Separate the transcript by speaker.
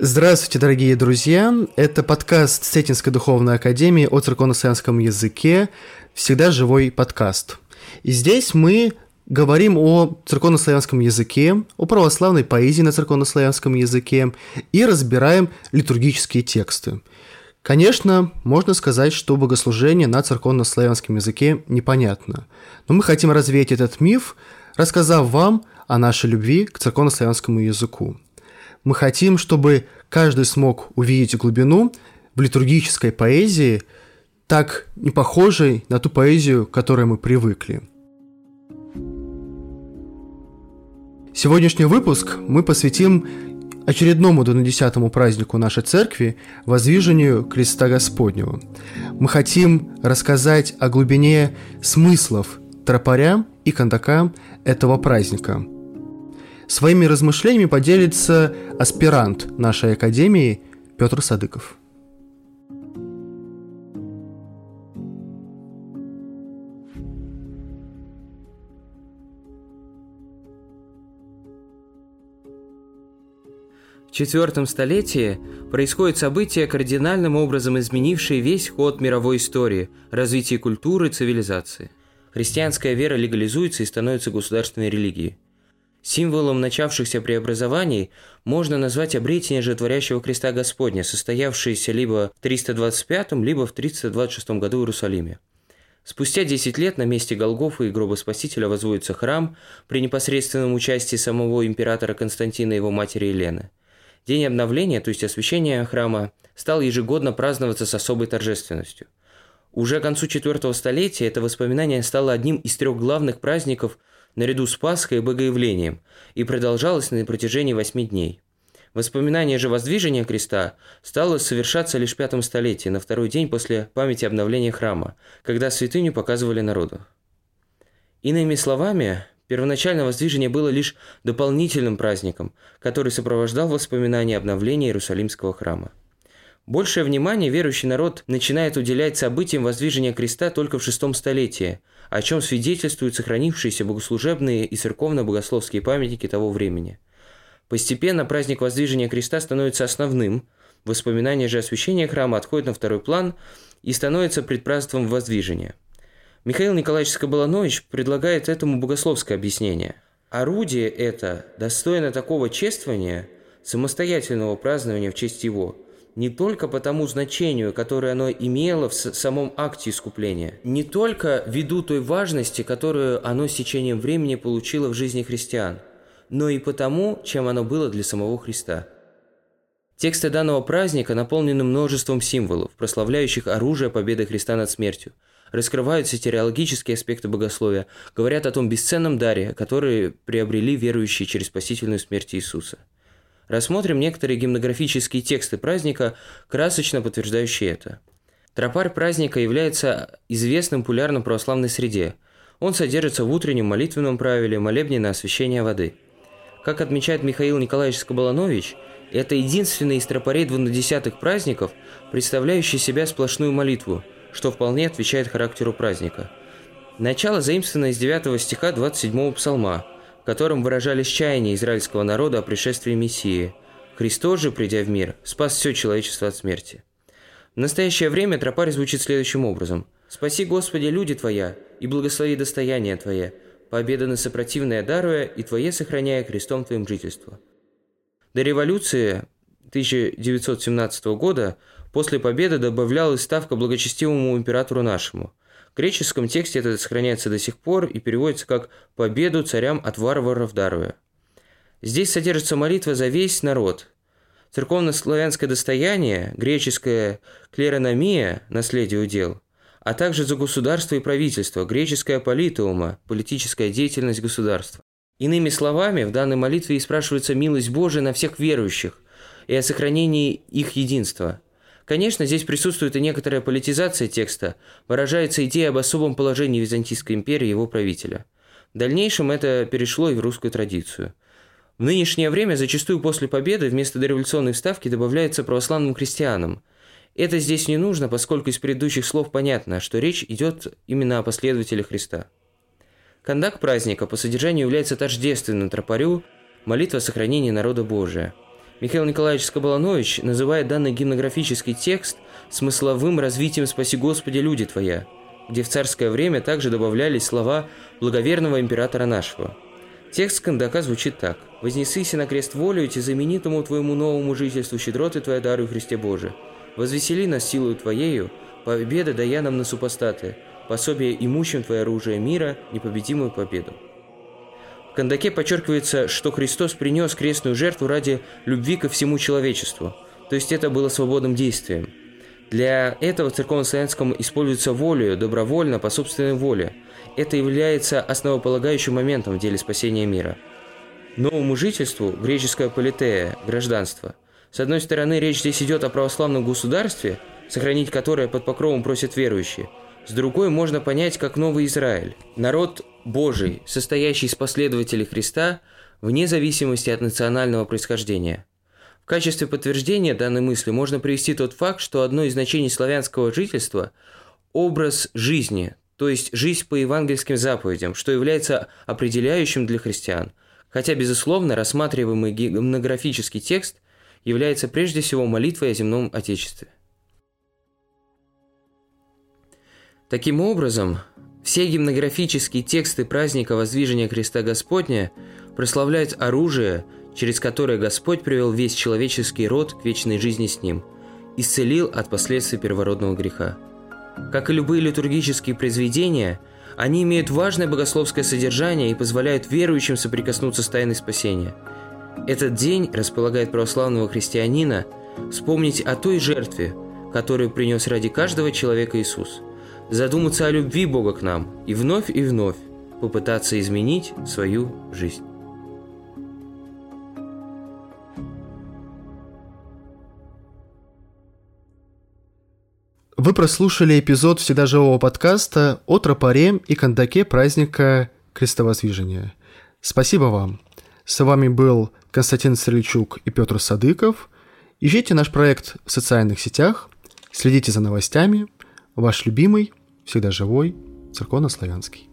Speaker 1: Здравствуйте, дорогие друзья! Это подкаст Сетинской духовной академии о церковно-славянском языке «Всегда живой подкаст». И здесь мы говорим о церковно-славянском языке, о православной поэзии на церковно-славянском языке и разбираем литургические тексты. Конечно, можно сказать, что богослужение на церковно-славянском языке непонятно, но мы хотим развеять этот миф, рассказав вам о нашей любви к церковно-славянскому языку. Мы хотим, чтобы каждый смог увидеть глубину в литургической поэзии, так не похожей на ту поэзию, к которой мы привыкли. Сегодняшний выпуск мы посвятим очередному 12 празднику нашей церкви – воздвижению Креста Господнего. Мы хотим рассказать о глубине смыслов тропаря и кондака этого праздника – Своими размышлениями поделится аспирант нашей академии Петр Садыков.
Speaker 2: В четвертом столетии происходит событие, кардинальным образом изменившее весь ход мировой истории, развитие культуры цивилизации. Христианская вера легализуется и становится государственной религией. Символом начавшихся преобразований можно назвать обретение же творящего креста Господня, состоявшееся либо в 325, либо в 326 году в Иерусалиме. Спустя 10 лет на месте Голгофа и гроба Спасителя возводится храм при непосредственном участии самого императора Константина и его матери Елены. День обновления, то есть освящения храма, стал ежегодно праздноваться с особой торжественностью. Уже к концу IV столетия это воспоминание стало одним из трех главных праздников – наряду с Пасхой и Богоявлением, и продолжалось на протяжении восьми дней. Воспоминание же воздвижения креста стало совершаться лишь в пятом столетии, на второй день после памяти обновления храма, когда святыню показывали народу. Иными словами, первоначальное воздвижение было лишь дополнительным праздником, который сопровождал воспоминания обновления Иерусалимского храма. Большее внимание верующий народ начинает уделять событиям воздвижения креста только в шестом столетии, о чем свидетельствуют сохранившиеся богослужебные и церковно-богословские памятники того времени. Постепенно праздник воздвижения креста становится основным, воспоминания же освящения храма отходят на второй план и становятся предпраздством воздвижения. Михаил Николаевич Скоболанович предлагает этому богословское объяснение. Орудие это достойно такого чествования, самостоятельного празднования в честь его – не только по тому значению, которое оно имело в самом акте искупления, не только ввиду той важности, которую оно с течением времени получило в жизни христиан, но и потому, чем оно было для самого Христа. Тексты данного праздника наполнены множеством символов, прославляющих оружие победы Христа над смертью, раскрываются теологические аспекты богословия, говорят о том бесценном даре, который приобрели верующие через спасительную смерть Иисуса – Рассмотрим некоторые гимнографические тексты праздника, красочно подтверждающие это. Тропарь праздника является известным в популярном православной среде. Он содержится в утреннем молитвенном правиле молебне на освящение воды. Как отмечает Михаил Николаевич Скобаланович, это единственный из тропарей двунадесятых праздников, представляющий себя сплошную молитву, что вполне отвечает характеру праздника. Начало заимствовано из 9 стиха 27 псалма – в котором выражались чаяния израильского народа о пришествии Мессии. Христос же, придя в мир, спас все человечество от смерти. В настоящее время тропарь звучит следующим образом. «Спаси, Господи, люди Твоя, и благослови достояние Твое, победа на сопротивное даруя, и Твое сохраняя крестом Твоим жительство». До революции 1917 года после победы добавлялась ставка благочестивому императору нашему – в греческом тексте это сохраняется до сих пор и переводится как «победу царям от варваров даруя». Здесь содержится молитва за весь народ. Церковно-славянское достояние, греческая клерономия, наследие удел, а также за государство и правительство, греческая политеума, политическая деятельность государства. Иными словами, в данной молитве и спрашивается милость Божия на всех верующих и о сохранении их единства – Конечно, здесь присутствует и некоторая политизация текста, выражается идея об особом положении Византийской империи и его правителя. В дальнейшем это перешло и в русскую традицию. В нынешнее время зачастую после победы вместо дореволюционной вставки добавляется православным крестьянам. Это здесь не нужно, поскольку из предыдущих слов понятно, что речь идет именно о последователях Христа. Кондак праздника по содержанию является тождественным тропарю, молитва о сохранении народа Божия – Михаил Николаевич Скобаланович называет данный гимнографический текст смысловым развитием «Спаси Господи, люди Твоя», где в царское время также добавлялись слова благоверного императора нашего. Текст Кандака звучит так. «Вознесыся на крест волю, и знаменитому Твоему новому жительству щедроты Твоя дару Христе Боже. Возвесели нас силою Твоею, победа дая нам на супостаты, пособие имущим Твое оружие мира, непобедимую победу». В Кандаке подчеркивается, что Христос принес крестную жертву ради любви ко всему человечеству, то есть это было свободным действием. Для этого в церковно-славянском используется волю, добровольно, по собственной воле. Это является основополагающим моментом в деле спасения мира. Новому жительству – греческое политея, гражданство. С одной стороны, речь здесь идет о православном государстве, сохранить которое под покровом просят верующие. С другой можно понять как новый Израиль. Народ Божий, состоящий из последователей Христа, вне зависимости от национального происхождения. В качестве подтверждения данной мысли можно привести тот факт, что одно из значений славянского жительства – образ жизни, то есть жизнь по евангельским заповедям, что является определяющим для христиан, хотя, безусловно, рассматриваемый гимнографический текст является прежде всего молитвой о земном Отечестве. Таким образом, все гимнографические тексты праздника Воздвижения Христа Господня прославляют оружие, через которое Господь привел весь человеческий род к вечной жизни с Ним, исцелил от последствий первородного греха. Как и любые литургические произведения, они имеют важное богословское содержание и позволяют верующим соприкоснуться с тайной спасения. Этот день располагает православного христианина вспомнить о той жертве, которую принес ради каждого человека Иисус – задуматься о любви Бога к нам и вновь и вновь попытаться изменить свою жизнь.
Speaker 1: Вы прослушали эпизод всегда живого подкаста о тропаре и кондаке праздника Крестовоздвижения. Спасибо вам. С вами был Константин Стрельчук и Петр Садыков. Ищите наш проект в социальных сетях, следите за новостями. Ваш любимый – всегда живой, церковно-славянский.